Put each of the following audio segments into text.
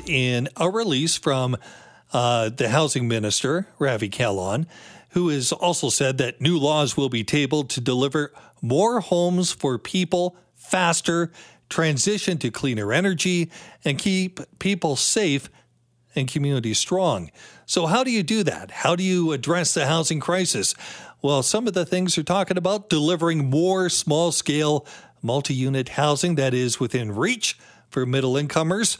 in a release from uh, the housing minister, Ravi Kahlon, who has also said that new laws will be tabled to deliver more homes for people faster, transition to cleaner energy, and keep people safe and communities strong. So, how do you do that? How do you address the housing crisis? Well, some of the things are talking about delivering more small scale multi unit housing that is within reach for middle incomers.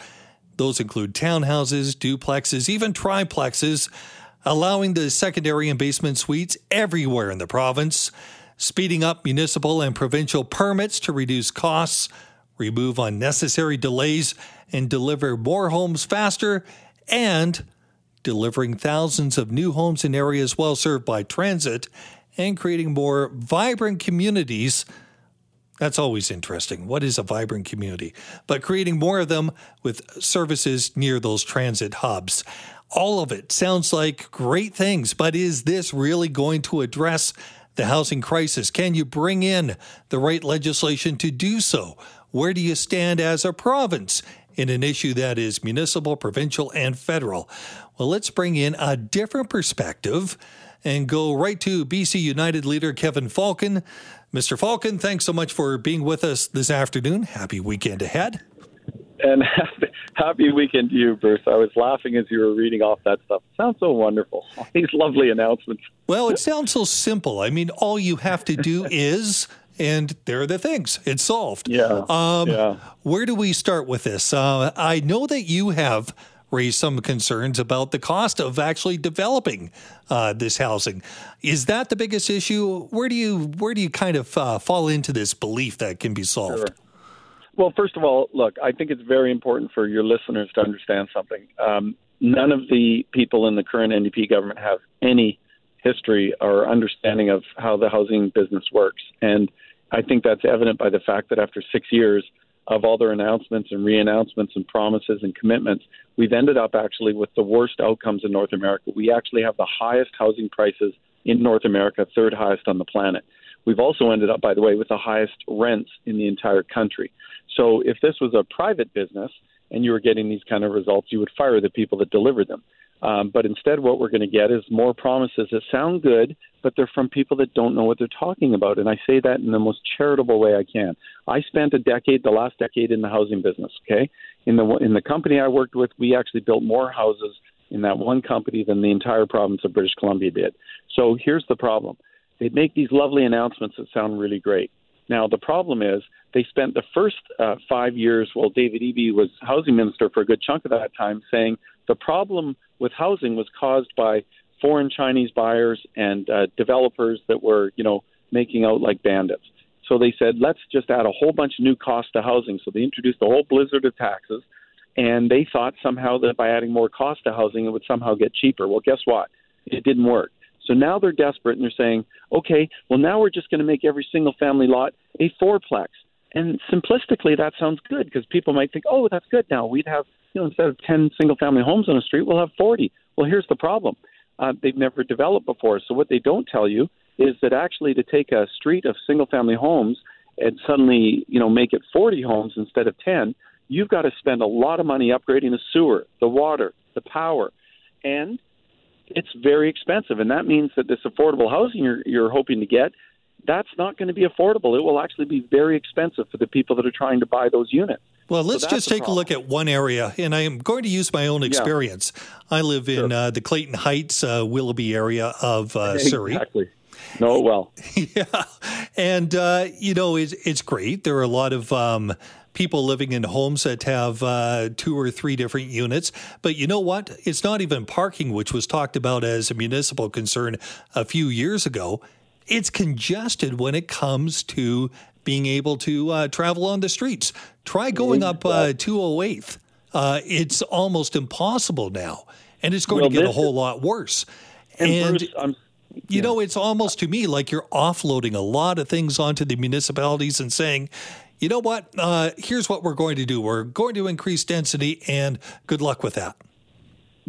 Those include townhouses, duplexes, even triplexes, allowing the secondary and basement suites everywhere in the province, speeding up municipal and provincial permits to reduce costs, remove unnecessary delays, and deliver more homes faster, and delivering thousands of new homes in areas well served by transit and creating more vibrant communities that's always interesting. What is a vibrant community? But creating more of them with services near those transit hubs. All of it sounds like great things, but is this really going to address the housing crisis? Can you bring in the right legislation to do so? Where do you stand as a province in an issue that is municipal, provincial, and federal? Well, let's bring in a different perspective and go right to BC United leader Kevin Falcon. Mr. Falcon, thanks so much for being with us this afternoon. Happy weekend ahead. And happy, happy weekend to you, Bruce. I was laughing as you were reading off that stuff. It sounds so wonderful. These lovely announcements. Well, it sounds so simple. I mean, all you have to do is and there are the things. It's solved. Yeah. Um, yeah. Where do we start with this? Uh, I know that you have raised some concerns about the cost of actually developing uh, this housing. Is that the biggest issue? Where do you where do you kind of uh, fall into this belief that can be solved? Sure. Well, first of all, look, I think it's very important for your listeners to understand something. Um, none of the people in the current NDP government have any history or understanding of how the housing business works, and I think that's evident by the fact that after six years of all their announcements and re-announcements and promises and commitments, we've ended up actually with the worst outcomes in North America. We actually have the highest housing prices in North America, third highest on the planet. We've also ended up, by the way, with the highest rents in the entire country. So if this was a private business and you were getting these kind of results, you would fire the people that delivered them. Um, but instead, what we're going to get is more promises that sound good, but they're from people that don't know what they're talking about. And I say that in the most charitable way I can. I spent a decade, the last decade, in the housing business. Okay, in the in the company I worked with, we actually built more houses in that one company than the entire province of British Columbia did. So here's the problem: they make these lovely announcements that sound really great. Now the problem is they spent the first uh, five years, while David Eby was housing minister for a good chunk of that time, saying the problem with housing was caused by foreign Chinese buyers and uh, developers that were, you know, making out like bandits. So they said, let's just add a whole bunch of new costs to housing. So they introduced a whole blizzard of taxes, and they thought somehow that by adding more cost to housing, it would somehow get cheaper. Well, guess what? It didn't work. So now they're desperate and they're saying, okay, well, now we're just going to make every single family lot a fourplex. And simplistically, that sounds good because people might think, oh, that's good now. We'd have you know, instead of 10 single family homes on a street, we'll have 40. Well, here's the problem. Uh, they've never developed before. So what they don't tell you is that actually to take a street of single family homes and suddenly, you know, make it 40 homes instead of 10, you've got to spend a lot of money upgrading the sewer, the water, the power. And it's very expensive. And that means that this affordable housing you're, you're hoping to get, that's not going to be affordable. It will actually be very expensive for the people that are trying to buy those units. Well, let's so just take a look at one area, and I am going to use my own experience. Yeah. I live in sure. uh, the Clayton Heights, uh, Willoughby area of uh, Surrey. Exactly. Know it well. yeah, and uh, you know it's it's great. There are a lot of um, people living in homes that have uh, two or three different units. But you know what? It's not even parking, which was talked about as a municipal concern a few years ago. It's congested when it comes to being able to uh, travel on the streets. Try going up uh, 208th. Uh, it's almost impossible now, and it's going well, to get a whole lot worse. And, and Bruce, yeah. you know, it's almost to me like you're offloading a lot of things onto the municipalities and saying, you know what, uh, here's what we're going to do. We're going to increase density, and good luck with that.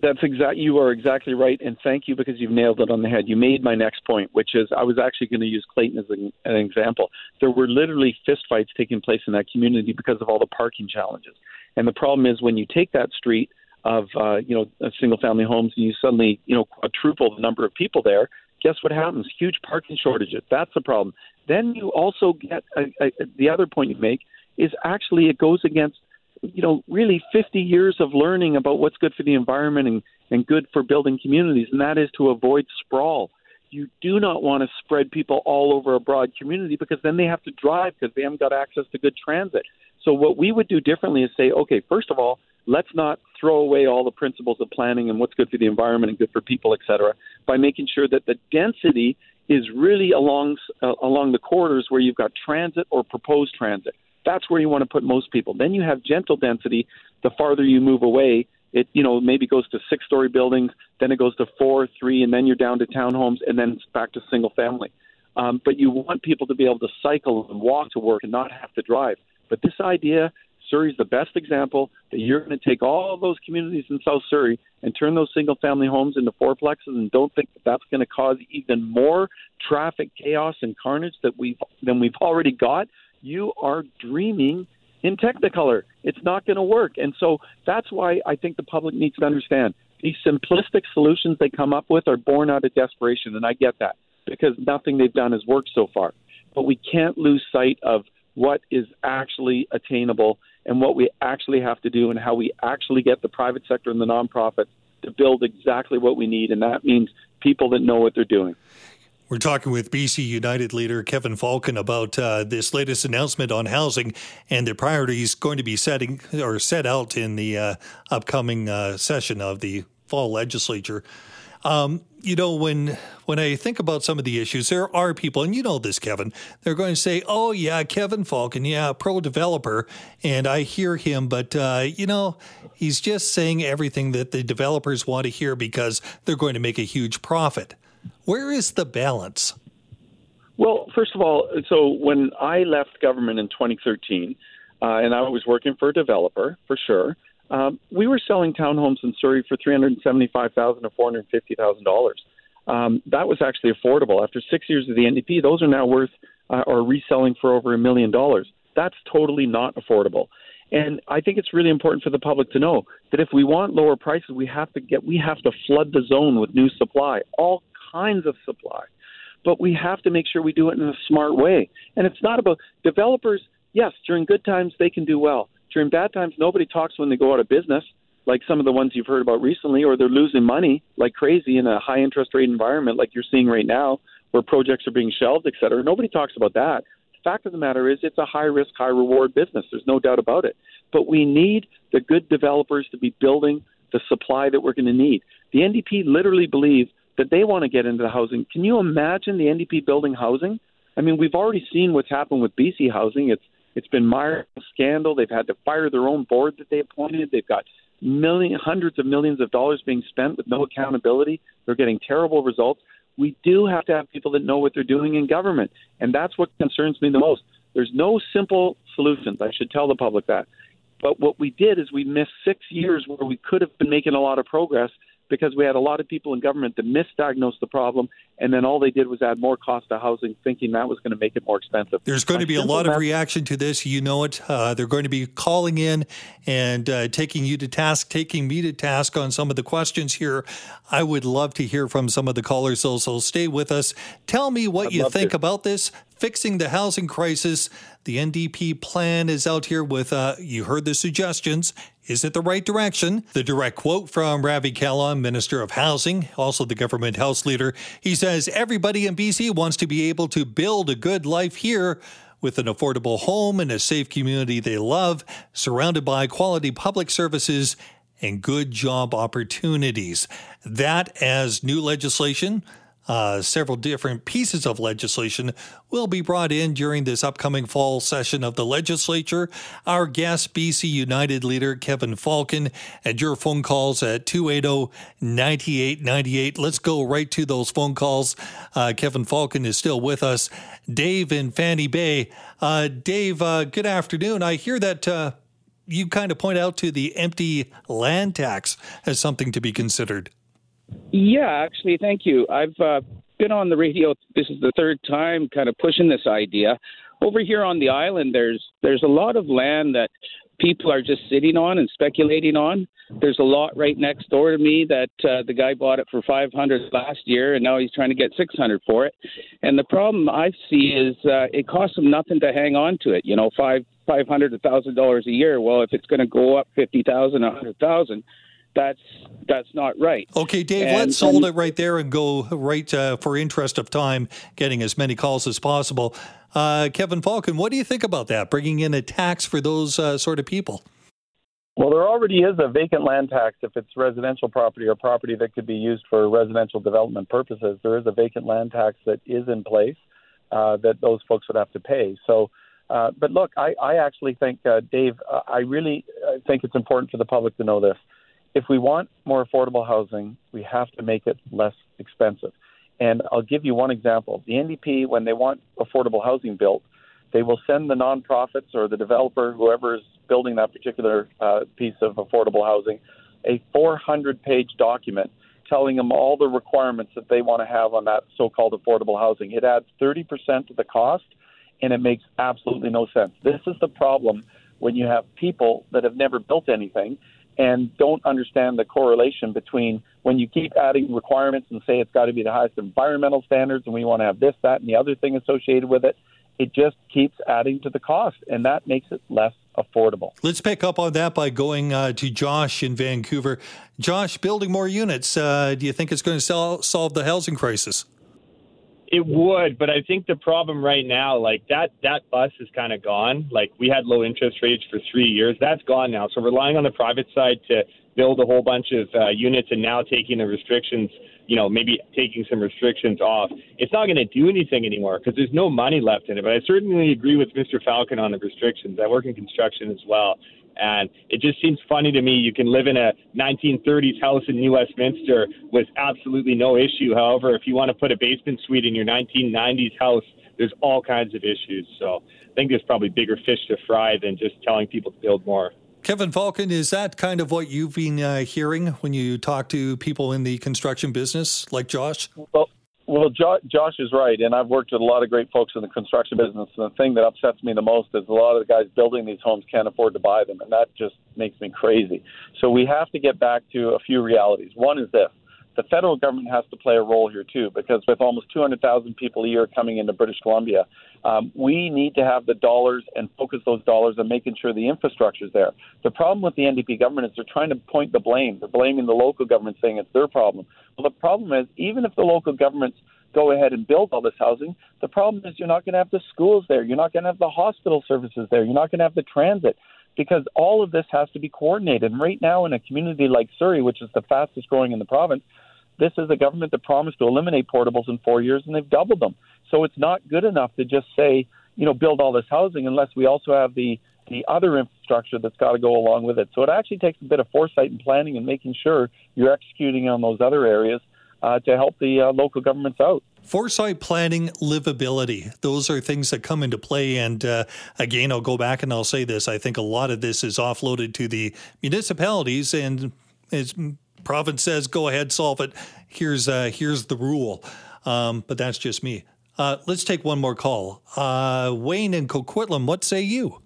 That's exact. You are exactly right, and thank you because you've nailed it on the head. You made my next point, which is I was actually going to use Clayton as an, an example. There were literally fistfights taking place in that community because of all the parking challenges. And the problem is when you take that street of uh, you know single family homes and you suddenly you know quadruple the number of people there, guess what happens? Huge parking shortages. That's the problem. Then you also get a, a, the other point you make is actually it goes against you know really 50 years of learning about what's good for the environment and, and good for building communities, and that is to avoid sprawl. You do not want to spread people all over a broad community because then they have to drive because they haven't got access to good transit. So what we would do differently is say, okay, first of all, let's not throw away all the principles of planning and what's good for the environment and good for people, et cetera, by making sure that the density is really along uh, along the corridors where you've got transit or proposed transit. That's where you want to put most people. Then you have gentle density. The farther you move away, it you know maybe goes to six story buildings, then it goes to four, three, and then you're down to townhomes, and then it's back to single family. Um, but you want people to be able to cycle and walk to work and not have to drive. But this idea Surrey's the best example that you're going to take all those communities in South Surrey and turn those single family homes into fourplexes and don't think that that's going to cause even more traffic chaos and carnage that we've than we've already got. You are dreaming in Technicolor. It's not going to work. And so that's why I think the public needs to understand these simplistic solutions they come up with are born out of desperation. And I get that because nothing they've done has worked so far. But we can't lose sight of what is actually attainable and what we actually have to do and how we actually get the private sector and the nonprofits to build exactly what we need. And that means people that know what they're doing. We're talking with BC United leader Kevin Falcon about uh, this latest announcement on housing and the priorities going to be setting or set out in the uh, upcoming uh, session of the fall legislature. Um, you know, when when I think about some of the issues, there are people, and you know this, Kevin. They're going to say, "Oh yeah, Kevin Falcon, yeah, pro developer," and I hear him, but uh, you know, he's just saying everything that the developers want to hear because they're going to make a huge profit. Where is the balance? Well, first of all, so when I left government in 2013, uh, and I was working for a developer for sure. Um, we were selling townhomes in Surrey for three hundred seventy-five thousand to four hundred fifty thousand dollars. Um, that was actually affordable. After six years of the NDP, those are now worth uh, or reselling for over a million dollars. That's totally not affordable. And I think it's really important for the public to know that if we want lower prices, we have to get we have to flood the zone with new supply, all kinds of supply. But we have to make sure we do it in a smart way. And it's not about developers. Yes, during good times they can do well. During bad times, nobody talks when they go out of business, like some of the ones you've heard about recently, or they're losing money like crazy in a high interest rate environment like you're seeing right now, where projects are being shelved, et cetera. Nobody talks about that. The fact of the matter is, it's a high risk, high reward business. There's no doubt about it. But we need the good developers to be building the supply that we're going to need. The NDP literally believe that they want to get into the housing. Can you imagine the NDP building housing? I mean, we've already seen what's happened with BC housing. It's it's been mired in scandal. They've had to fire their own board that they appointed. They've got million, hundreds of millions of dollars being spent with no accountability. They're getting terrible results. We do have to have people that know what they're doing in government, and that's what concerns me the most. There's no simple solutions. I should tell the public that. But what we did is we missed six years where we could have been making a lot of progress because we had a lot of people in government that misdiagnosed the problem, and then all they did was add more cost to housing, thinking that was going to make it more expensive. There's going to be a lot of reaction to this. You know it. Uh, they're going to be calling in and uh, taking you to task, taking me to task on some of the questions here. I would love to hear from some of the callers, so, so stay with us. Tell me what I'd you think to. about this fixing the housing crisis. The NDP plan is out here with, uh, you heard the suggestions. Is it the right direction? The direct quote from Ravi Kahlon, Minister of Housing, also the government house leader. He says everybody in BC wants to be able to build a good life here with an affordable home and a safe community they love, surrounded by quality public services and good job opportunities. That, as new legislation, uh, several different pieces of legislation will be brought in during this upcoming fall session of the legislature. Our guest, BC United leader Kevin Falcon, and your phone calls at 280 9898. Let's go right to those phone calls. Uh, Kevin Falcon is still with us. Dave in Fanny Bay. Uh, Dave, uh, good afternoon. I hear that uh, you kind of point out to the empty land tax as something to be considered. Yeah, actually, thank you. I've uh, been on the radio. This is the third time, kind of pushing this idea. Over here on the island, there's there's a lot of land that people are just sitting on and speculating on. There's a lot right next door to me that uh, the guy bought it for 500 last year, and now he's trying to get 600 for it. And the problem I see is uh, it costs him nothing to hang on to it. You know, five five hundred, a thousand dollars a year. Well, if it's going to go up fifty thousand, a hundred thousand, that's that's not right. Okay, Dave, and, let's hold it right there and go right uh, for interest of time, getting as many calls as possible. Uh, Kevin Falcon, what do you think about that? Bringing in a tax for those uh, sort of people. Well, there already is a vacant land tax if it's residential property or property that could be used for residential development purposes. There is a vacant land tax that is in place uh, that those folks would have to pay. So, uh, but look, I, I actually think, uh, Dave, uh, I really uh, think it's important for the public to know this if we want more affordable housing, we have to make it less expensive. And I'll give you one example. The NDP, when they want affordable housing built, they will send the nonprofits or the developer, whoever is building that particular uh, piece of affordable housing, a 400 page document telling them all the requirements that they want to have on that so called affordable housing. It adds 30% to the cost, and it makes absolutely no sense. This is the problem when you have people that have never built anything and don't understand the correlation between when you keep adding requirements and say it's got to be the highest environmental standards and we want to have this, that, and the other thing associated with it, it just keeps adding to the cost, and that makes it less affordable. Let's pick up on that by going uh, to Josh in Vancouver. Josh, building more units, uh, do you think it's going to solve the housing crisis? It would, but I think the problem right now, like that, that bus is kind of gone. Like we had low interest rates for three years. That's gone now. So relying on the private side to build a whole bunch of uh, units and now taking the restrictions, you know, maybe taking some restrictions off, it's not going to do anything anymore because there's no money left in it. But I certainly agree with Mr. Falcon on the restrictions. I work in construction as well. And it just seems funny to me. You can live in a 1930s house in New Westminster with absolutely no issue. However, if you want to put a basement suite in your 1990s house, there's all kinds of issues. So I think there's probably bigger fish to fry than just telling people to build more. Kevin Falcon, is that kind of what you've been uh, hearing when you talk to people in the construction business, like Josh? Well, well, jo- Josh is right, and I've worked with a lot of great folks in the construction business. And the thing that upsets me the most is a lot of the guys building these homes can't afford to buy them, and that just makes me crazy. So we have to get back to a few realities. One is this: the federal government has to play a role here too, because with almost 200,000 people a year coming into British Columbia, um, we need to have the dollars and focus those dollars on making sure the infrastructure is there. The problem with the NDP government is they're trying to point the blame. They're blaming the local government, saying it's their problem. Well, the problem is even if the local governments go ahead and build all this housing, the problem is you're not going to have the schools there. You're not going to have the hospital services there. You're not going to have the transit because all of this has to be coordinated. And right now, in a community like Surrey, which is the fastest growing in the province, this is a government that promised to eliminate portables in four years, and they've doubled them. So it's not good enough to just say, you know, build all this housing unless we also have the the other infrastructure that's got to go along with it. So it actually takes a bit of foresight and planning and making sure you're executing on those other areas uh, to help the uh, local governments out. Foresight planning, livability, those are things that come into play. And uh, again, I'll go back and I'll say this I think a lot of this is offloaded to the municipalities and it's province says go ahead solve it. Here's uh, here's the rule. Um, but that's just me. Uh, let's take one more call. Uh, wayne and coquitlam what say you?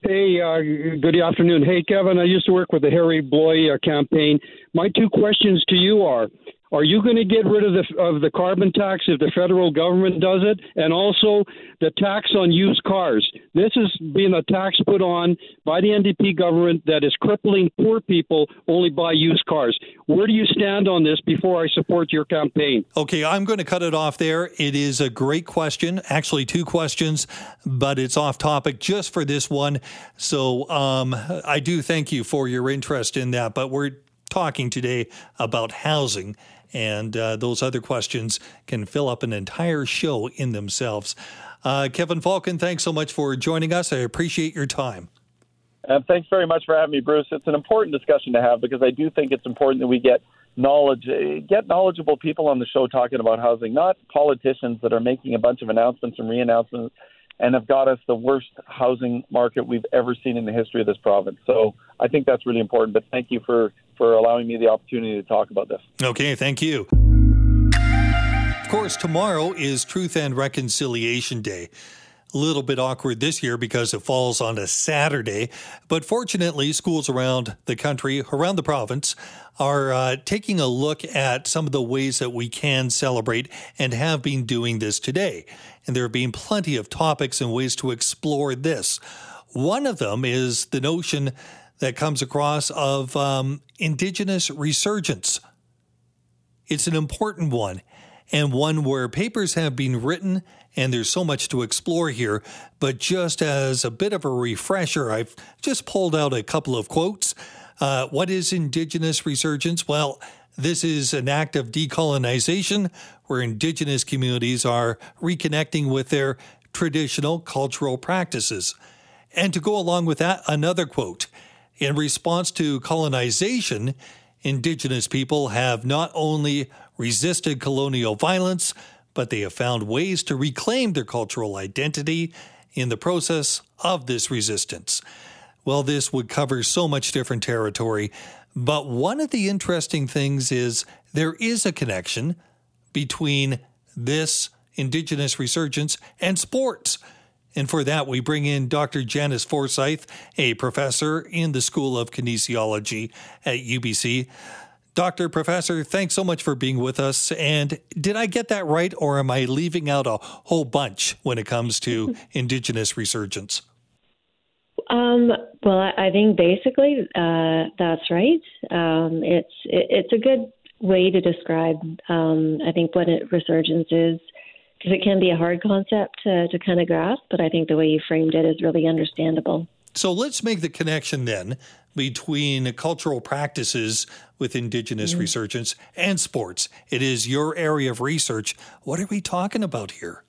Hey, uh, good afternoon. Hey, Kevin, I used to work with the Harry Bloy uh, campaign. My two questions to you are are you going to get rid of the of the carbon tax if the federal government does it, and also the tax on used cars? This is being a tax put on by the NDP government that is crippling poor people only buy used cars. Where do you stand on this before I support your campaign? Okay, I'm going to cut it off there. It is a great question, actually two questions, but it's off topic just for this one. So um, I do thank you for your interest in that, but we're talking today about housing and uh, those other questions can fill up an entire show in themselves. Uh, Kevin Falcon, thanks so much for joining us. I appreciate your time. And thanks very much for having me, Bruce. It's an important discussion to have because I do think it's important that we get knowledge, get knowledgeable people on the show talking about housing, not politicians that are making a bunch of announcements and re-announcements and have got us the worst housing market we've ever seen in the history of this province. So I think that's really important. But thank you for for allowing me the opportunity to talk about this. Okay, thank you. Of course, tomorrow is Truth and Reconciliation Day. A little bit awkward this year because it falls on a Saturday, but fortunately, schools around the country, around the province, are uh, taking a look at some of the ways that we can celebrate and have been doing this today. And there have been plenty of topics and ways to explore this. One of them is the notion that comes across of um, Indigenous resurgence. It's an important one and one where papers have been written and there's so much to explore here. But just as a bit of a refresher, I've just pulled out a couple of quotes. Uh, what is Indigenous resurgence? Well, this is an act of decolonization where Indigenous communities are reconnecting with their traditional cultural practices. And to go along with that, another quote. In response to colonization, Indigenous people have not only resisted colonial violence, but they have found ways to reclaim their cultural identity in the process of this resistance. Well, this would cover so much different territory, but one of the interesting things is there is a connection between this Indigenous resurgence and sports. And for that, we bring in Dr. Janice Forsyth, a professor in the School of Kinesiology at UBC. Doctor, Professor, thanks so much for being with us. And did I get that right, or am I leaving out a whole bunch when it comes to Indigenous resurgence? Um, well, I think basically uh, that's right. Um, it's it, it's a good way to describe, um, I think, what a resurgence is, because it can be a hard concept to, to kind of grasp. But I think the way you framed it is really understandable. So let's make the connection then between cultural practices with Indigenous mm. resurgence and sports. It is your area of research. What are we talking about here?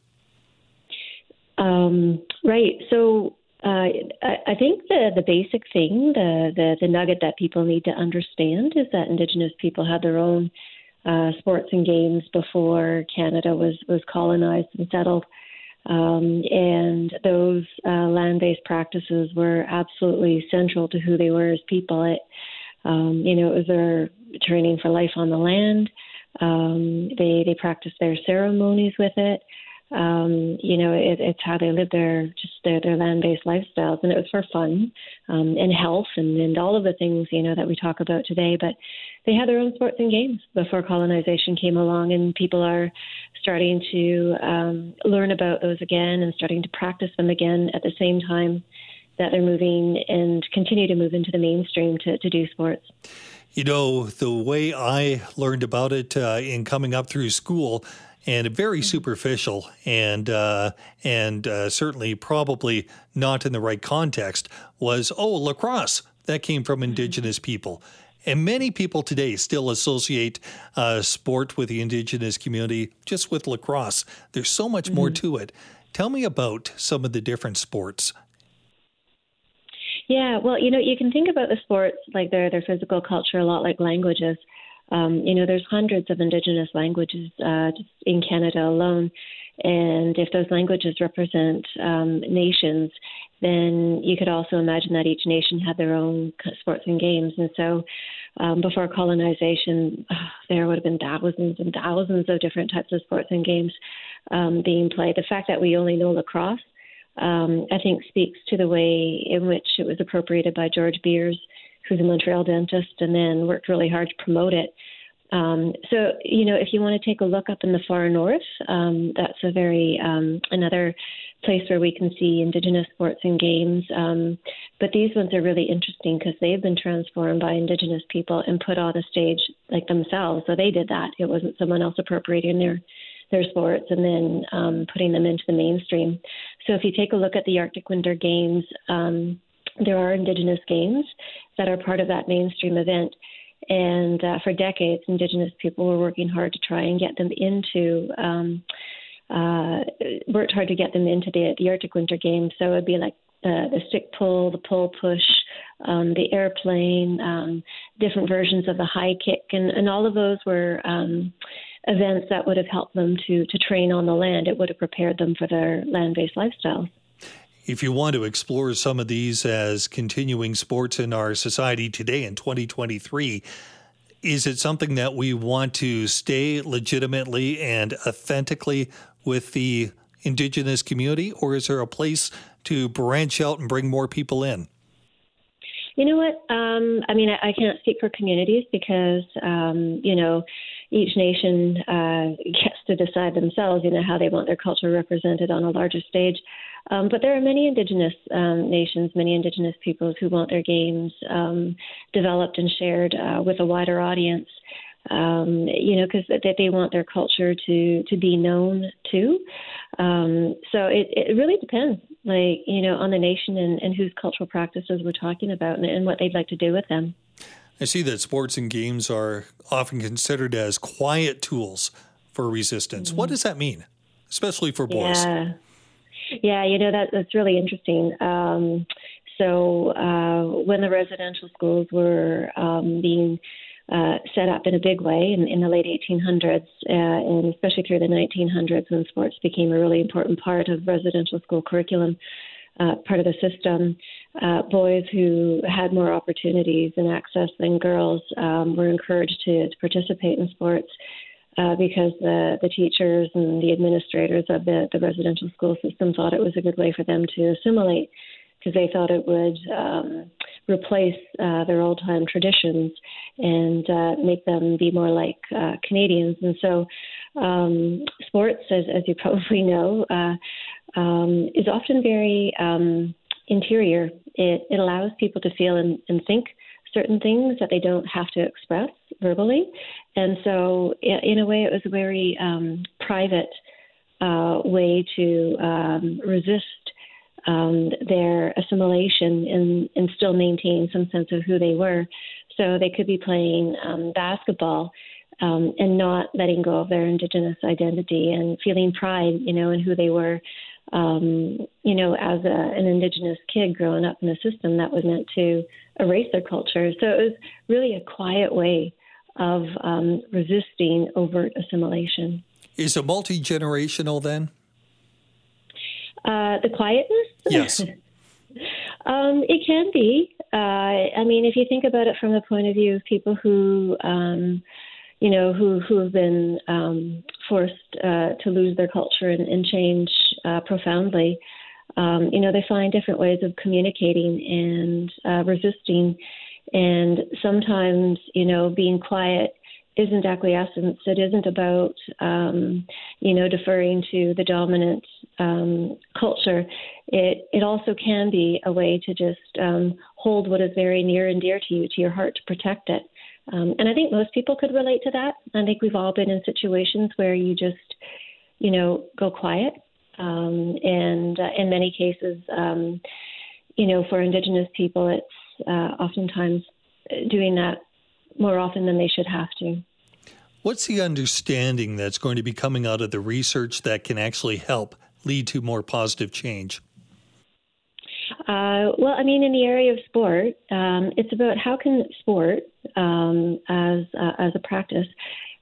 Um, right. So uh, I, I, think the, the basic thing, the, the, the nugget that people need to understand is that Indigenous people had their own uh, sports and games before Canada was, was colonized and settled. Um, and those uh, land based practices were absolutely central to who they were as people. It, um, you know, it was their training for life on the land. Um, they they practiced their ceremonies with it. Um, you know, it, it's how they lived their just their, their land based lifestyles, and it was for fun um, and health and, and all of the things you know that we talk about today. But they had their own sports and games before colonization came along, and people are starting to um, learn about those again and starting to practice them again at the same time that they're moving and continue to move into the mainstream to, to do sports. You know, the way I learned about it uh, in coming up through school, and very mm-hmm. superficial, and uh, and uh, certainly probably not in the right context, was oh lacrosse that came from mm-hmm. indigenous people. And many people today still associate uh, sport with the indigenous community just with lacrosse. There's so much mm-hmm. more to it. Tell me about some of the different sports. Yeah, well, you know, you can think about the sports like their their physical culture a lot like languages. Um, you know, there's hundreds of indigenous languages uh, just in Canada alone, and if those languages represent um, nations, then you could also imagine that each nation had their own sports and games. And so um, before colonization, uh, there would have been thousands and thousands of different types of sports and games um, being played. The fact that we only know lacrosse, um, I think, speaks to the way in which it was appropriated by George Beers, who's a Montreal dentist, and then worked really hard to promote it. Um, so, you know, if you want to take a look up in the far north, um, that's a very um, another place where we can see Indigenous sports and games. Um, but these ones are really interesting because they've been transformed by Indigenous people and put on a stage like themselves. So they did that. It wasn't someone else appropriating their their sports and then um, putting them into the mainstream. So if you take a look at the Arctic Winter Games, um, there are Indigenous games that are part of that mainstream event. And uh, for decades, Indigenous people were working hard to try and get them into um, uh, worked hard to get them into the, the Arctic Winter Games. So it'd be like the, the stick pull, the pole push, um, the airplane, um, different versions of the high kick, and, and all of those were um, events that would have helped them to to train on the land. It would have prepared them for their land-based lifestyle. If you want to explore some of these as continuing sports in our society today in 2023, is it something that we want to stay legitimately and authentically with the Indigenous community, or is there a place to branch out and bring more people in? You know what? Um, I mean, I, I, can't speak for communities because, um, you know, each nation uh, gets to decide themselves, you know, how they want their culture represented on a larger stage. Um, but there are many Indigenous um, nations, many Indigenous peoples who want their games um, developed and shared uh, with a wider audience. Um, you know, because that they want their culture to to be known too. Um, so it, it really depends, like you know, on the nation and, and whose cultural practices we're talking about and, and what they'd like to do with them. I see that sports and games are often considered as quiet tools for resistance. Mm-hmm. What does that mean, especially for boys? Yeah. Yeah, you know that that's really interesting. Um, so uh, when the residential schools were um, being uh, set up in a big way in, in the late 1800s, uh, and especially through the 1900s when sports became a really important part of residential school curriculum, uh, part of the system. Uh, boys who had more opportunities and access than girls um, were encouraged to, to participate in sports uh, because the, the teachers and the administrators of the, the residential school system thought it was a good way for them to assimilate because they thought it would um, replace uh, their old time traditions and uh, make them be more like uh, Canadians. And so, um, sports, as, as you probably know, uh, um, is often very um, interior. It, it allows people to feel and, and think certain things that they don't have to express verbally. And so, in a way, it was a very um, private uh, way to um, resist um, their assimilation and, and still maintain some sense of who they were. So they could be playing um, basketball um, and not letting go of their indigenous identity and feeling pride, you know, in who they were. Um, you know, as a, an indigenous kid growing up in a system that was meant to erase their culture. So it was really a quiet way of um, resisting overt assimilation. Is it multi generational then? Uh, the quietness? Yes. um, it can be. Uh, I mean, if you think about it from the point of view of people who, um, you know, who who have been um, forced uh, to lose their culture and, and change uh, profoundly, um, you know, they find different ways of communicating and uh, resisting. And sometimes, you know, being quiet isn't acquiescence. It isn't about, um, you know, deferring to the dominant um, culture. It it also can be a way to just um, hold what is very near and dear to you, to your heart, to protect it. Um, and I think most people could relate to that. I think we've all been in situations where you just, you know, go quiet. Um, and uh, in many cases, um, you know, for Indigenous people, it's uh, oftentimes doing that more often than they should have to. What's the understanding that's going to be coming out of the research that can actually help lead to more positive change? Uh, well, I mean, in the area of sport, um, it's about how can sport, um, as uh, as a practice,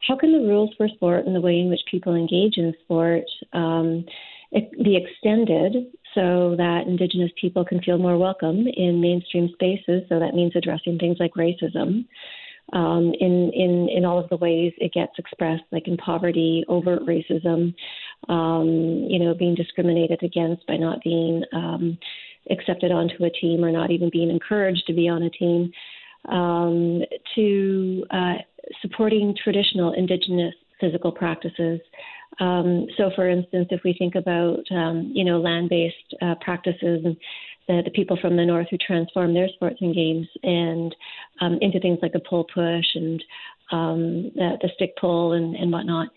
how can the rules for sport and the way in which people engage in sport um, be extended so that Indigenous people can feel more welcome in mainstream spaces? So that means addressing things like racism um, in in in all of the ways it gets expressed, like in poverty, overt racism, um, you know, being discriminated against by not being um, accepted onto a team or not even being encouraged to be on a team, um, to uh, supporting traditional Indigenous physical practices. Um, so, for instance, if we think about um, you know land-based uh, practices and the, the people from the north who transform their sports and games and um, into things like the pole push and um, the, the stick pull and, and whatnot.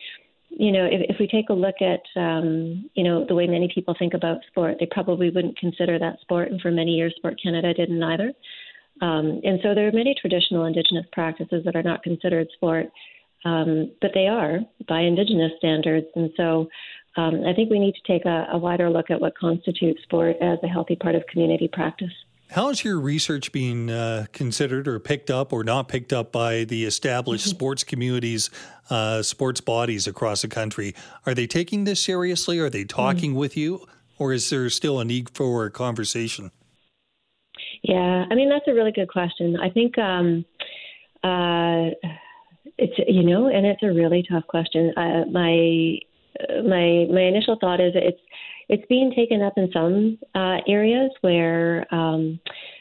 You know, if, if we take a look at um, you know the way many people think about sport, they probably wouldn't consider that sport, and for many years, Sport Canada didn't either. Um, and so there are many traditional Indigenous practices that are not considered sport, um, but they are by Indigenous standards. And so um, I think we need to take a, a wider look at what constitutes sport as a healthy part of community practice. How is your research being uh, considered or picked up or not picked up by the established mm-hmm. sports communities, uh, sports bodies across the country? Are they taking this seriously? Are they talking mm-hmm. with you? Or is there still a need for a conversation? Yeah, I mean, that's a really good question. I think um, uh, it's, you know, and it's a really tough question. Uh, my my my initial thought is it's it's being taken up in some uh, areas where, um,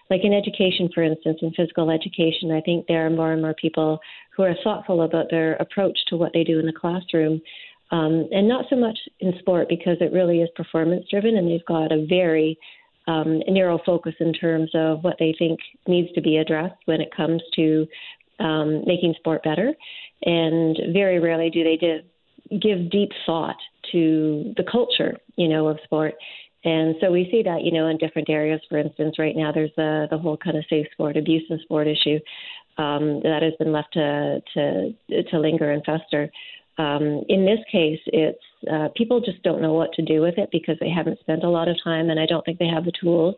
like in education, for instance, in physical education, I think there are more and more people who are thoughtful about their approach to what they do in the classroom. Um, and not so much in sport because it really is performance driven and they've got a very um, narrow focus in terms of what they think needs to be addressed when it comes to um, making sport better. And very rarely do they give, give deep thought to the culture, you know, of sport. And so we see that, you know, in different areas. For instance, right now there's the the whole kind of safe sport, abuse in sport issue um, that has been left to to to linger and fester. Um, in this case, it's uh, people just don't know what to do with it because they haven't spent a lot of time, and I don't think they have the tools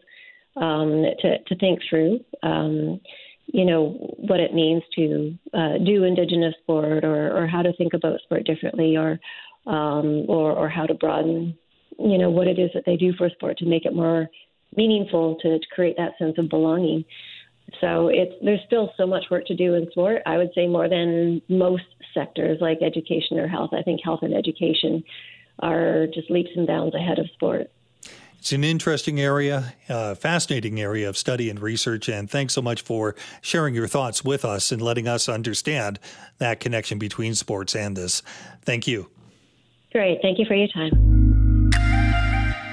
um, to to think through. Um, you know what it means to uh, do indigenous sport, or, or how to think about sport differently, or um, or, or how to broaden, you know, what it is that they do for sport to make it more meaningful to, to create that sense of belonging. So it's there's still so much work to do in sport. I would say more than most sectors like education or health. I think health and education are just leaps and bounds ahead of sport. It's an interesting area, uh, fascinating area of study and research. And thanks so much for sharing your thoughts with us and letting us understand that connection between sports and this. Thank you. Great. Thank you for your time.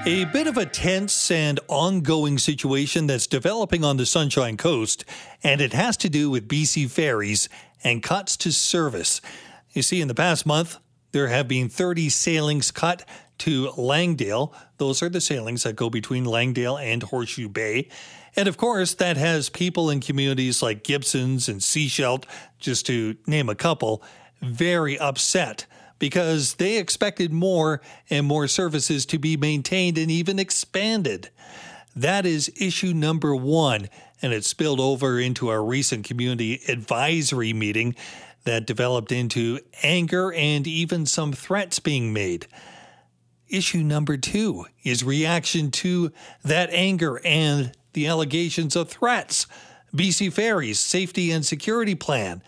A bit of a tense and ongoing situation that's developing on the Sunshine Coast, and it has to do with BC ferries and cuts to service. You see, in the past month, there have been 30 sailings cut to Langdale. Those are the sailings that go between Langdale and Horseshoe Bay. And of course, that has people in communities like Gibsons and Sechelt, just to name a couple, very upset because they expected more and more services to be maintained and even expanded. That is issue number one, and it spilled over into our recent community advisory meeting that developed into anger and even some threats being made. Issue number two is reaction to that anger and the allegations of threats. BC Ferries Safety and Security Plan.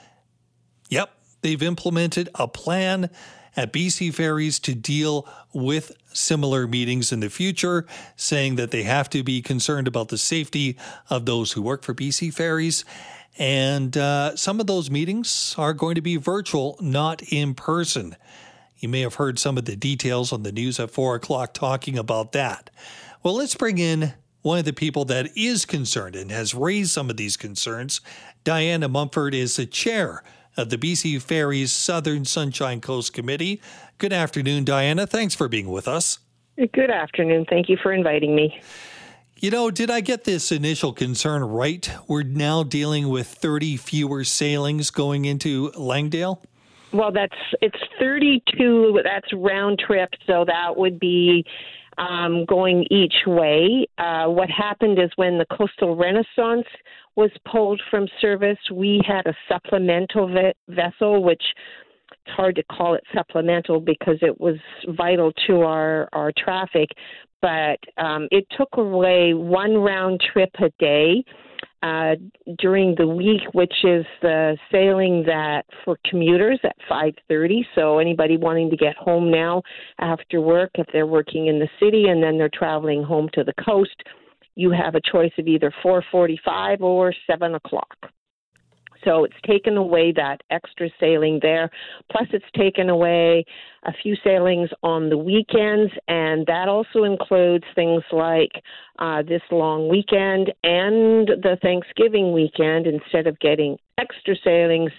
Yep, they've implemented a plan at BC Ferries to deal with similar meetings in the future, saying that they have to be concerned about the safety of those who work for BC Ferries. And uh, some of those meetings are going to be virtual, not in person. You may have heard some of the details on the news at four o'clock talking about that. Well, let's bring in one of the people that is concerned and has raised some of these concerns. Diana Mumford is the chair of the BC Ferries Southern Sunshine Coast Committee. Good afternoon, Diana. Thanks for being with us. Good afternoon. Thank you for inviting me. You know, did I get this initial concern right? We're now dealing with 30 fewer sailings going into Langdale? Well, that's it's 32. That's round trip, so that would be um, going each way. Uh, what happened is when the Coastal Renaissance was pulled from service, we had a supplemental ve- vessel, which it's hard to call it supplemental because it was vital to our, our traffic, but um, it took away one round trip a day. Uh, during the week, which is the sailing that for commuters at 5:30. So anybody wanting to get home now after work, if they're working in the city and then they're traveling home to the coast, you have a choice of either 4:45 or 7 o'clock. So it's taken away that extra sailing there. Plus, it's taken away a few sailings on the weekends, and that also includes things like uh, this long weekend and the Thanksgiving weekend. Instead of getting extra sailings,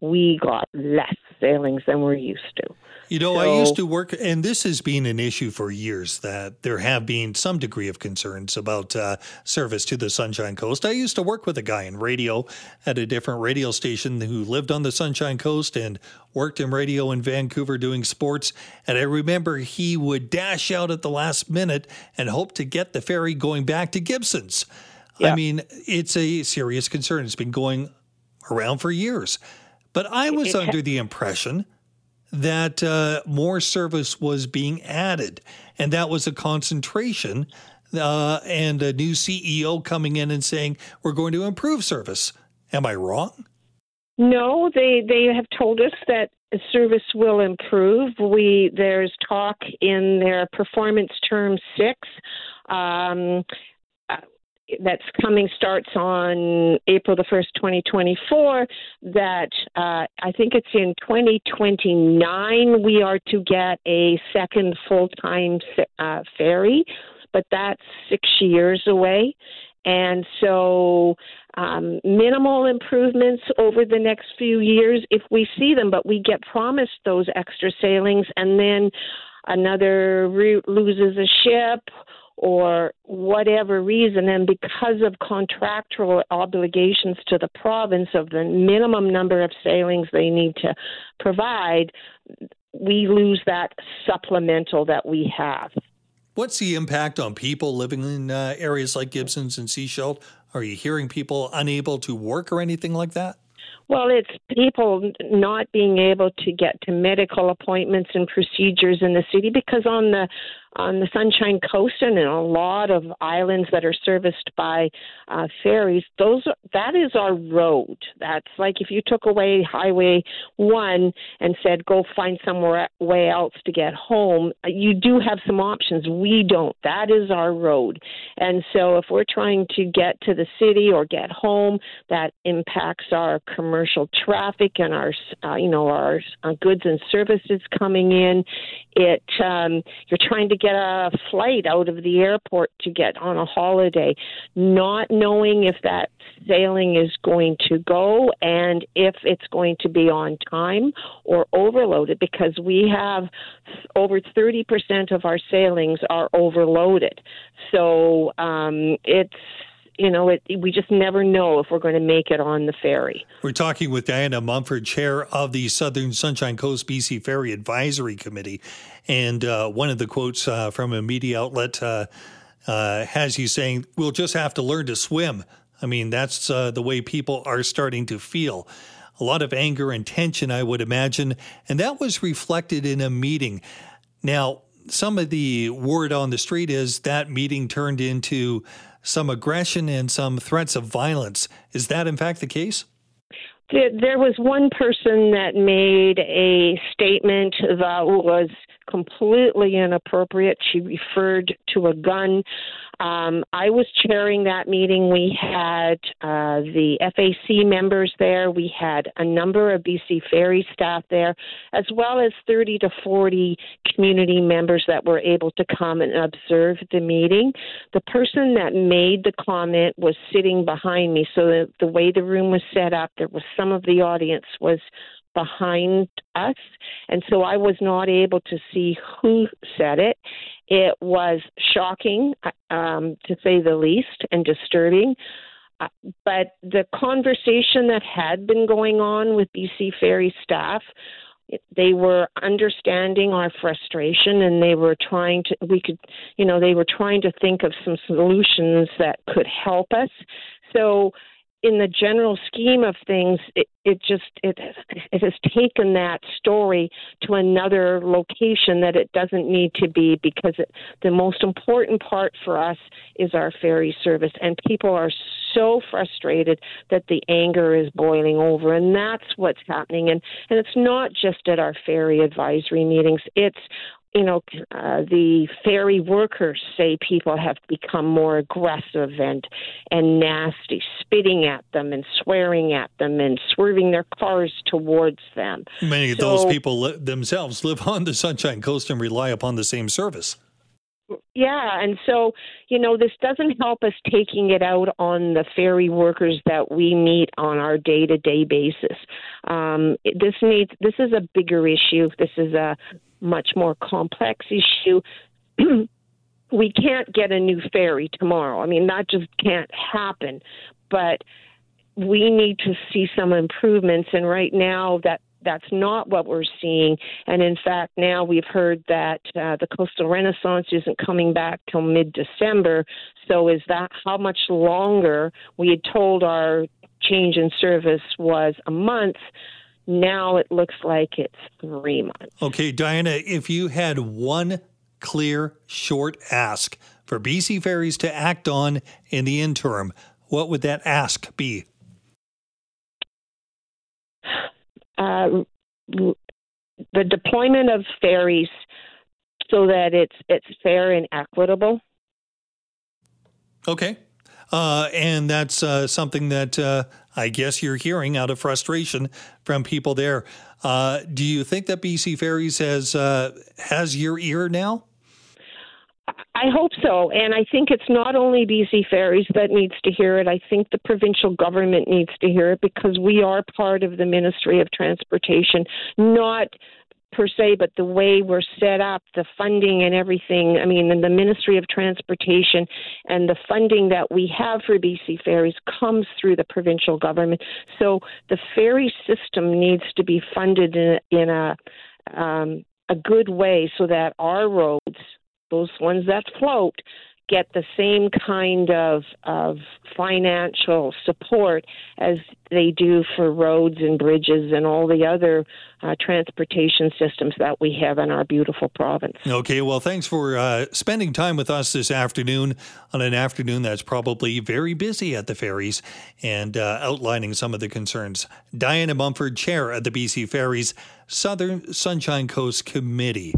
we got less sailings than we're used to. You know, so, I used to work, and this has been an issue for years that there have been some degree of concerns about uh, service to the Sunshine Coast. I used to work with a guy in radio at a different radio station who lived on the Sunshine Coast and worked in radio in Vancouver doing sports. And I remember he would dash out at the last minute and hope to get the ferry going back to Gibsons. Yeah. I mean, it's a serious concern. It's been going around for years. But I was it, under the impression that uh, more service was being added, and that was a concentration. Uh, and a new CEO coming in and saying we're going to improve service. Am I wrong? No, they they have told us that service will improve. We there's talk in their performance term six. Um, that's coming starts on April the 1st, 2024. That uh, I think it's in 2029 we are to get a second full time uh, ferry, but that's six years away. And so, um, minimal improvements over the next few years if we see them, but we get promised those extra sailings, and then another route loses a ship or whatever reason, and because of contractual obligations to the province of the minimum number of sailings they need to provide, we lose that supplemental that we have. What's the impact on people living in uh, areas like Gibsons and Sechelt? Are you hearing people unable to work or anything like that? Well, it's people not being able to get to medical appointments and procedures in the city because on the on the Sunshine Coast and in a lot of islands that are serviced by uh, ferries, those that is our road. That's like if you took away Highway One and said go find somewhere way else to get home, you do have some options. We don't. That is our road, and so if we're trying to get to the city or get home, that impacts our commercial traffic and our uh, you know our uh, goods and services coming in. It um, you're trying to get a flight out of the airport to get on a holiday, not knowing if that sailing is going to go and if it's going to be on time or overloaded because we have over 30% of our sailings are overloaded. So um, it's you know, it, we just never know if we're going to make it on the ferry. We're talking with Diana Mumford, chair of the Southern Sunshine Coast BC Ferry Advisory Committee. And uh, one of the quotes uh, from a media outlet uh, uh has you saying, We'll just have to learn to swim. I mean, that's uh, the way people are starting to feel. A lot of anger and tension, I would imagine. And that was reflected in a meeting. Now, some of the word on the street is that meeting turned into some aggression and some threats of violence. Is that in fact the case? There was one person that made a statement that was completely inappropriate. She referred to a gun. Um, I was chairing that meeting. We had uh, the FAC members there. We had a number of BC Ferry staff there, as well as 30 to 40 community members that were able to come and observe the meeting. The person that made the comment was sitting behind me. So the, the way the room was set up, there was some of the audience was behind us. And so I was not able to see who said it. It was shocking, um, to say the least, and disturbing. Uh, but the conversation that had been going on with BC Ferry staff, they were understanding our frustration and they were trying to, we could, you know, they were trying to think of some solutions that could help us. So in the general scheme of things, it, it just it it has taken that story to another location that it doesn't need to be because it, the most important part for us is our ferry service, and people are so frustrated that the anger is boiling over, and that's what's happening. And and it's not just at our ferry advisory meetings; it's you know, uh, the ferry workers say people have become more aggressive and and nasty, spitting at them and swearing at them and swerving their cars towards them. Many of those people li- themselves live on the Sunshine Coast and rely upon the same service. Yeah, and so you know this doesn't help us taking it out on the ferry workers that we meet on our day-to-day basis. Um, this needs this is a bigger issue. This is a much more complex issue. we can't get a new ferry tomorrow. I mean, that just can't happen. But we need to see some improvements, and right now that that's not what we're seeing. And in fact, now we've heard that uh, the Coastal Renaissance isn't coming back till mid December. So, is that how much longer? We had told our change in service was a month. Now it looks like it's three months. Okay, Diana, if you had one clear, short ask for BC Ferries to act on in the interim, what would that ask be? Uh, the deployment of ferries so that it's it's fair and equitable. Okay. Uh, and that's uh, something that uh, I guess you're hearing out of frustration from people there. Uh, do you think that BC Ferries has uh, has your ear now? I hope so. And I think it's not only BC Ferries that needs to hear it. I think the provincial government needs to hear it because we are part of the Ministry of Transportation, not per se, but the way we're set up, the funding and everything. I mean, the Ministry of Transportation and the funding that we have for BC ferries comes through the provincial government. So the ferry system needs to be funded in, a, in a um, a good way so that our roads, those ones that float, get the same kind of of financial support as they do for roads and bridges and all the other uh, transportation systems that we have in our beautiful province. Okay, well, thanks for uh, spending time with us this afternoon on an afternoon that's probably very busy at the ferries and uh, outlining some of the concerns. Diana Mumford, chair at the BC Ferries Southern Sunshine Coast Committee.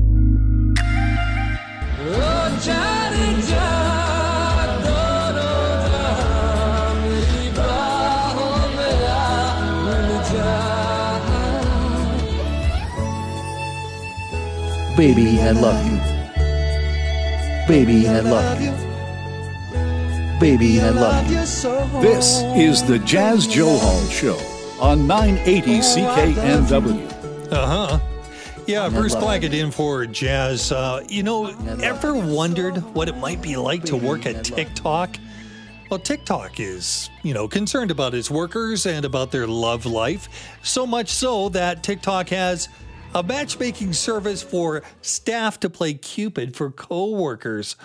Baby, I love you. Baby, I love you. Baby, I love you. This is the Jas Johal Show on 980 CKNW. Uh huh. Yeah, Bruce Claggett in for Jas. Uh, you know, ever wondered what it might be like to work at TikTok? Well, TikTok is, you know, concerned about its workers and about their love life. So much so that TikTok has a matchmaking service for staff to play Cupid for coworkers.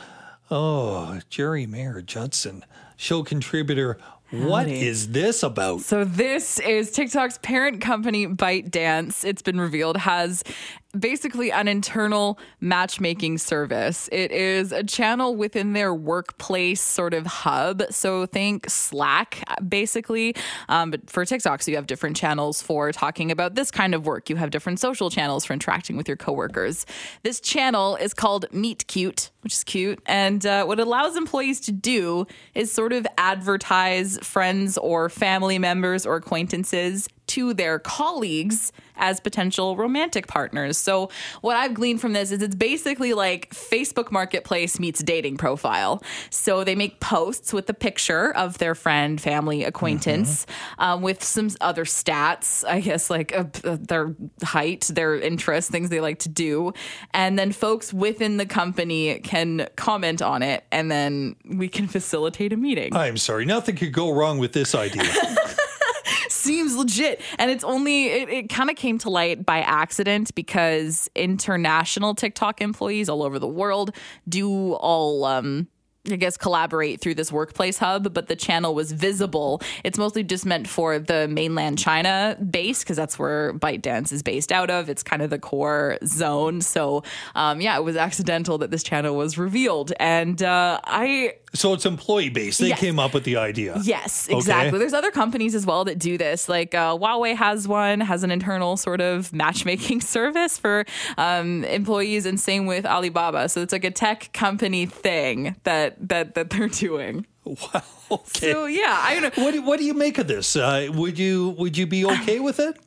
Oh, Geri Mayer Judson, show contributor. What Howdy. is this about? So this is TikTok's parent company, ByteDance. It's been revealed has basically an internal matchmaking service. It is a channel within their workplace sort of hub. So think Slack, basically. Um, but for TikTok, so you have different channels for talking about this kind of work. You have different social channels for interacting with your coworkers. This channel is called Meet Cute, which is cute. And uh, what it allows employees to do is sort of advertise friends or family members or acquaintances to their colleagues as potential romantic partners. So, what I've gleaned from this is it's basically like Facebook Marketplace meets dating profile. So, they make posts with the picture of their friend, family, acquaintance, um, with some other stats, I guess, like uh, uh, their height, their interests, things they like to do. And then folks within the company can comment on it, and then we can facilitate a meeting. I'm sorry, nothing could go wrong with this idea. seems legit and it's only it, it kind of came to light by accident because international tiktok employees all over the world do all um I guess collaborate through this workplace hub, but the channel was visible. It's mostly just meant for the mainland China base because that's where ByteDance is based out of. It's kind of the core zone. So, um, yeah, it was accidental that this channel was revealed, and uh, I so it's employee based. They Yes. came up with the idea. Yes, Okay. exactly. There's other companies as well that do this. Like uh, Huawei has one, has an internal sort of matchmaking service for um, employees, and same with Alibaba. So it's like a tech company thing that that that they're doing. Wow. Okay. So yeah, I don't know. what do, what do you make of this? Uh, would you would you be okay with it?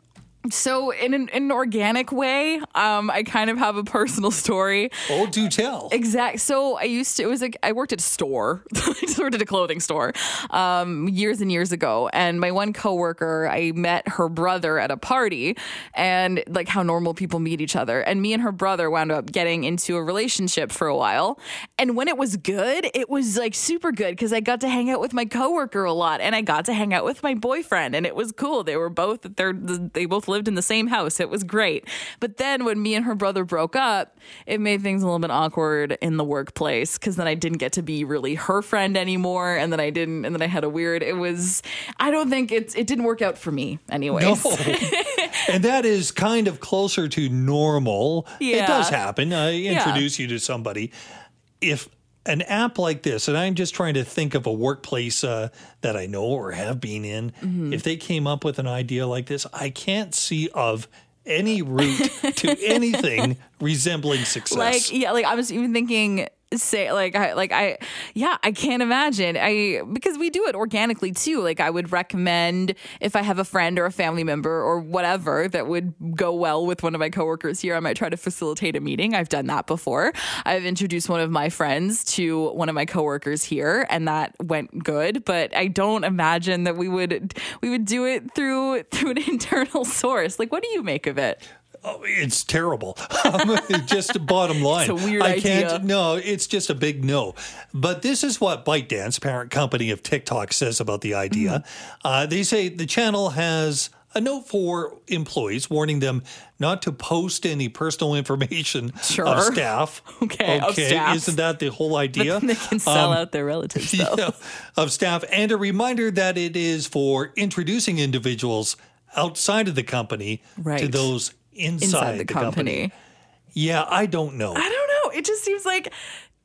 So in an, in an organic way, um, I kind of have a personal story. Oh, do tell. Exact. So I used to. It was like I worked at a store. I just worked at a clothing store um, years and years ago. And my one coworker, I met her brother at a party, and like how normal people meet each other. And me and her brother wound up getting into a relationship for a while. And when it was good, it was like super good because I got to hang out with my coworker a lot, and I got to hang out with my boyfriend, and it was cool. They were both they're they both lived in the same house. It was great. But then when me and her brother broke up, it made things a little bit awkward in the workplace because then I didn't get to be really her friend anymore, and then I didn't, and then I had a weird. It was. I don't think it's. It didn't work out for me, anyway. No. and that is kind of closer to normal. It does happen. I introduce you to somebody. If an app like this, and I'm just trying to think of a workplace uh, that I know or have been in, Mm-hmm. if they came up with an idea like this, I can't see of any route to anything resembling success. Like yeah, like I was even thinking say like I like I yeah, I can't imagine. I because we do it organically too. Like I would recommend if I have a friend or a family member or whatever that would go well with one of my coworkers here, I might try to facilitate a meeting. I've done that before. I've introduced one of my friends to one of my coworkers here and that went good, but I don't imagine that we would we would do it through through an internal source. Like what do you make of it? Oh, it's terrible. Just bottom line. It's a weird I can't. idea. No, it's just a big no. But this is what ByteDance, parent company of TikTok, says about the idea. Mm-hmm. Uh, they say the channel has a note for employees warning them not to post any personal information Sure. of staff. Okay, of staff. isn't that the whole idea? They can sell Um, out their relatives though. yeah, of staff, and a reminder that it is for introducing individuals outside of the company to those inside, Inside the the company. company. Yeah, I don't know. I don't know. It just seems like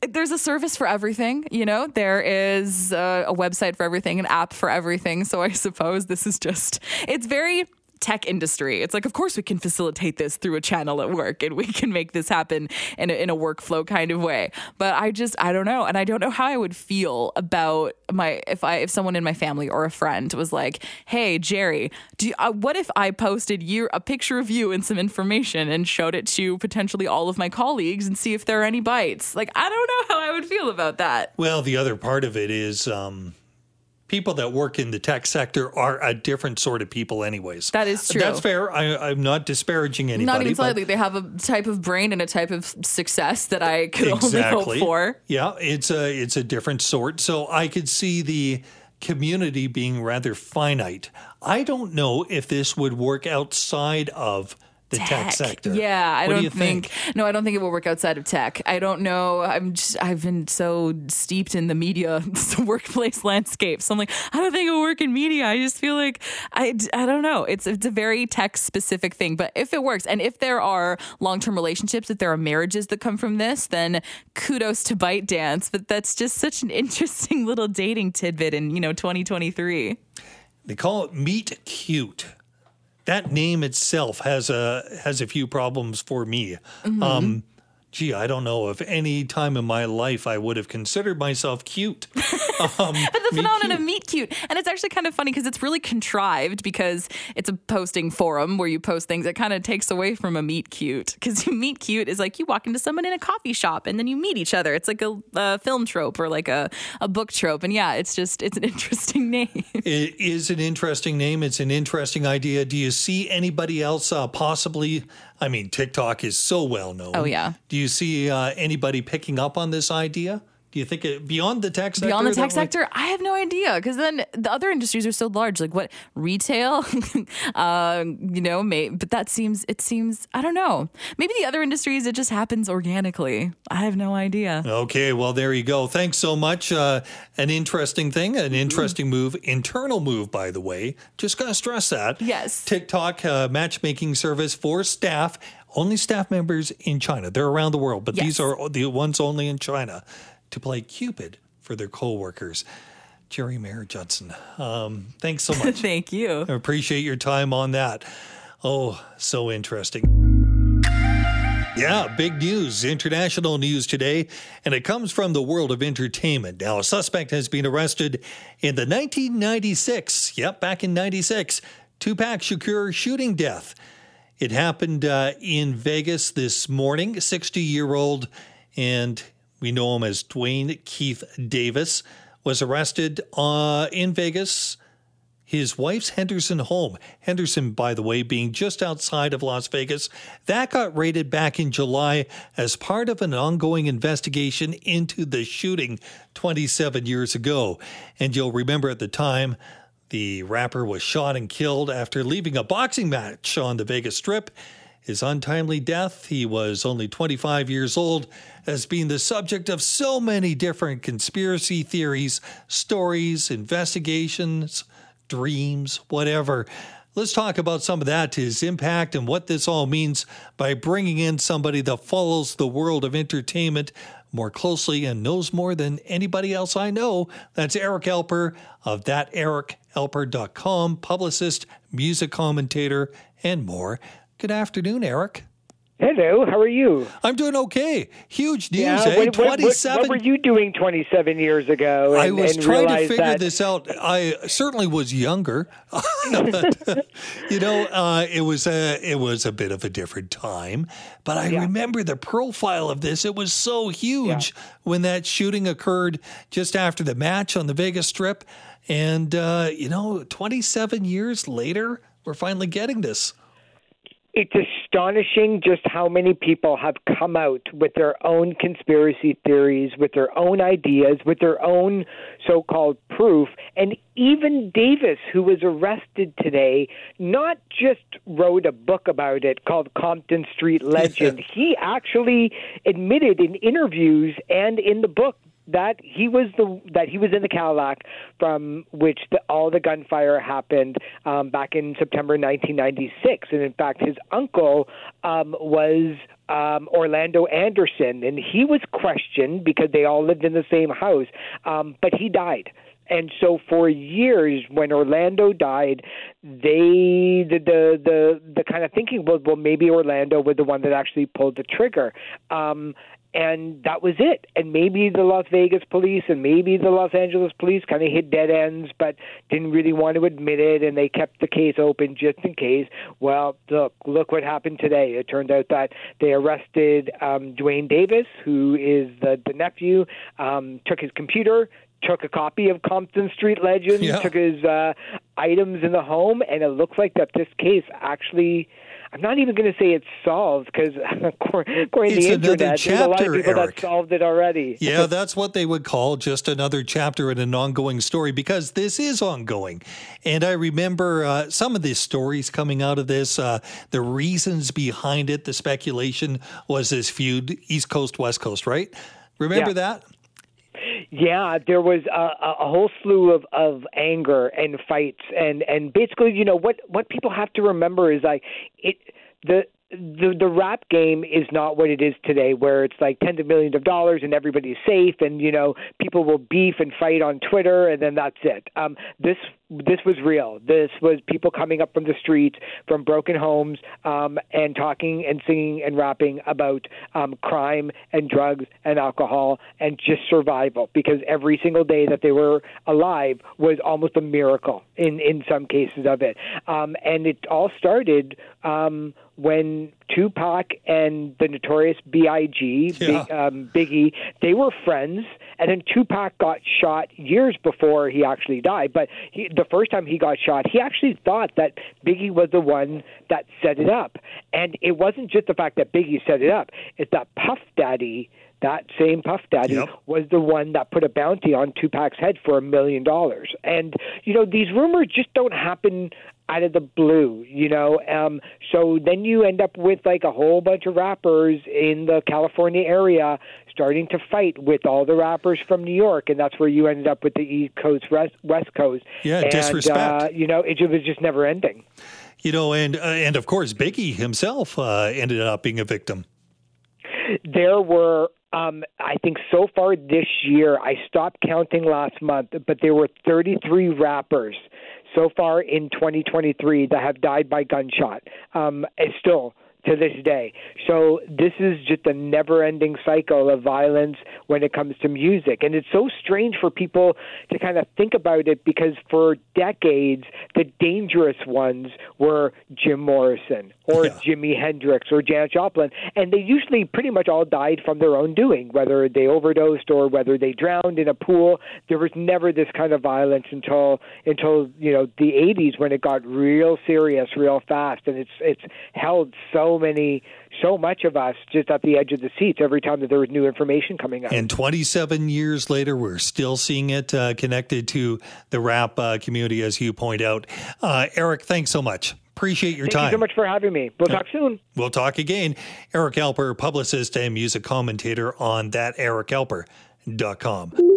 there's a service for everything. You know, there is a, a website for everything, an app for everything. So I suppose this is just, it's very tech industry. It's like, of course, we can facilitate this through a channel at work and we can make this happen in a, in a workflow kind of way. But I just, I don't know. And I don't know how I would feel about my, if I, if someone in my family or a friend was like, hey, Geri, do you, uh, what if I posted you a picture of you and some information and showed it to potentially all of my colleagues and see if there are any bites? Like, I don't know how I would feel about that. Well, the other part of it is um, people that work in the tech sector are a different sort of people, anyways. That is true. That's fair. I, I'm not disparaging anybody. Not even slightly. They have a type of brain and a type of success that I could only hope for. Yeah, it's a it's a different sort. So I could see the community being rather finite. I don't know if this would work outside of the tech, sector. Yeah, I What do don't you think, No, I don't think it will work outside of tech. I don't know. I'm just. I've been so steeped in the media workplace landscape, so I'm like, I don't think it'll work in media. I just feel like I. I don't know. It's it's a very tech specific thing, but if it works, and if there are long term relationships, if there are marriages that come from this, then kudos to ByteDance. But that's just such an interesting little dating tidbit in you know 2023. They call it meet cute. That name itself has a has a few problems for me. Mhm. Um, gee, I don't know if any time in my life I would have considered myself cute. Um, But the phenomenon of meet cute, and it's actually kind of funny because it's really contrived because it's a posting forum where you post things. It kind of takes away from a meet cute because meet cute is like you walk into someone in a coffee shop and then you meet each other. It's like a, a film trope or like a, a book trope, and yeah, it's just it's an interesting name. It is an interesting name. It's an interesting idea. Do you see anybody else uh, possibly? I mean, TikTok is so well known. Oh, yeah. Do you see uh, anybody picking up on this idea? Do you think it, beyond the tech sector? Beyond the tech sector, I have no idea because then the other industries are so large. Like what retail, uh, you know, may, but that seems it seems I don't know. Maybe the other industries it just happens organically. I have no idea. Okay, well, there you go. Thanks so much. Uh, an interesting thing, an interesting move, internal move, by the way. Just to stress that. Yes. TikTok uh, matchmaking service for staff, only staff members in China. They're around the world, but these are the ones only in China to play Cupid for their coworkers. Geri Mayer Judson, um, thanks so much. Thank you. I appreciate your time on that. Oh, so interesting. Yeah, big news, international news today, and it comes from the world of entertainment. Now, a suspect has been arrested in the 1996, yep, back in 96, Tupac Shakur shooting death. It happened uh, in Vegas this morning. 60 year old, and we know him as Duane Keith Davis, was arrested uh, in Vegas his wife's Henderson home. Henderson, by the way, being just outside of Las Vegas. That got raided back in July as part of an ongoing investigation into the shooting 27 years ago. And you'll remember at the time, the rapper was shot and killed after leaving a boxing match on the Vegas Strip. His untimely death, he was only 25 years old, has been the subject of so many different conspiracy theories, stories, investigations, dreams, whatever. Let's talk about some of that, his impact, and what this all means by bringing in somebody that follows the world of entertainment more closely and knows more than anybody else I know. That's Eric Alper of thatericalper.com, publicist, music commentator, and more. Good afternoon, Eric. Hello, how are you? I'm doing okay. Huge news, Yeah, eh? what, what- what- 27 What, were you doing 27 years ago? And, I was trying to figure that, this out. I certainly was younger, But, you know. Uh, it was a it was a bit of a different time, but I remember the profile of this. It was so huge when that shooting occurred just after the match on the Vegas Strip, and uh, you know, 27 years later, we're finally getting this. It's astonishing just how many people have come out with their own conspiracy theories, with their own ideas, with their own so called proof. And even Davis, who was arrested today, not just wrote a book about it called Compton Street Legend, he actually admitted in interviews and in the book that he was the that he was in the Cadillac from which the, all the gunfire happened um, back in September 1996, and in fact, his uncle um, was um, Orlando Anderson, and he was questioned because they all lived in the same house, um, but he died. And so for years, when Orlando died, they the the the, the kind of thinking was, well, maybe Orlando was the one that actually pulled the trigger. Um, and that was it. And maybe the Las Vegas police and maybe the Los Angeles police kind of hit dead ends, but didn't really want to admit it, and they kept the case open just in case. Well, look, look what happened today. It turned out that they arrested um, Duane Davis, who is the the nephew, um, took his computer. Took a copy of Compton Street Legend, Yeah. took his uh, items in the home, and it looks like that this case actually I'm not even going to say it's solved because according to the internet, there's a lot of people Eric. that solved it already. Yeah, that's what they would call just another chapter in an ongoing story because this is ongoing. And I remember uh, some of the stories coming out of this, uh, the reasons behind it, the speculation was this feud, East Coast, West Coast, right? Remember Yeah. that? Yeah, there was a, a whole slew of, of anger and fights, and and basically, you know, what what people have to remember is like it the. The the rap game is not what it is today, where it's like tens of millions of dollars and everybody's safe, and you know people will beef and fight on Twitter, and then that's it. Um, this this was real. This was people coming up from the streets, from broken homes, um, and talking and singing and rapping about um, crime and drugs and alcohol and just survival. Because every single day that they were alive was almost a miracle in in some cases of it. Um, and it all started um, when Tupac and the notorious B.I.G. Yeah. Big, um, Biggie, they were friends, and then Tupac got shot years before he actually died. But he, the first time he got shot, he actually thought that Biggie was the one that set it up, and it wasn't just the fact that Biggie set it up; it's that Puff Daddy. That same Puff Daddy Yep. was the one that put a bounty on Tupac's head for a million dollars. And you know these rumors just don't happen out of the blue, you know. Um, so then you end up with like a whole bunch of rappers in the California area starting to fight with all the rappers from New York, and that's where you ended up with the East Coast, West, Coast. Yeah, and, disrespect. Uh, you know, it, was just never ending. You know, and uh, and of course, Biggie himself uh, ended up being a victim. There were, um, I think, so far this year, I stopped counting last month, but there were 33 rappers so far in 2023 that have died by gunshot. Um, and still to this day. So this is just a never-ending cycle of violence when it comes to music, and it's so strange for people to kind of think about it because for decades the dangerous ones were Jim Morrison or Yeah. Jimi Hendrix or Janis Joplin, and they usually pretty much all died from their own doing, whether they overdosed or whether they drowned in a pool. There was never this kind of violence until until you know the 80s when it got real serious, real fast, and it's it's held so many so much of us just at the edge of the seats every time that there was new information coming up. And 27 years later, we're still seeing it uh, connected to the rap uh, community, as you point out. Uh, Eric, thanks so much. Appreciate your Thank time. Thank you so much for having me. We'll talk soon. We'll talk again. Eric Alper, publicist and music commentator on thatericalper.com.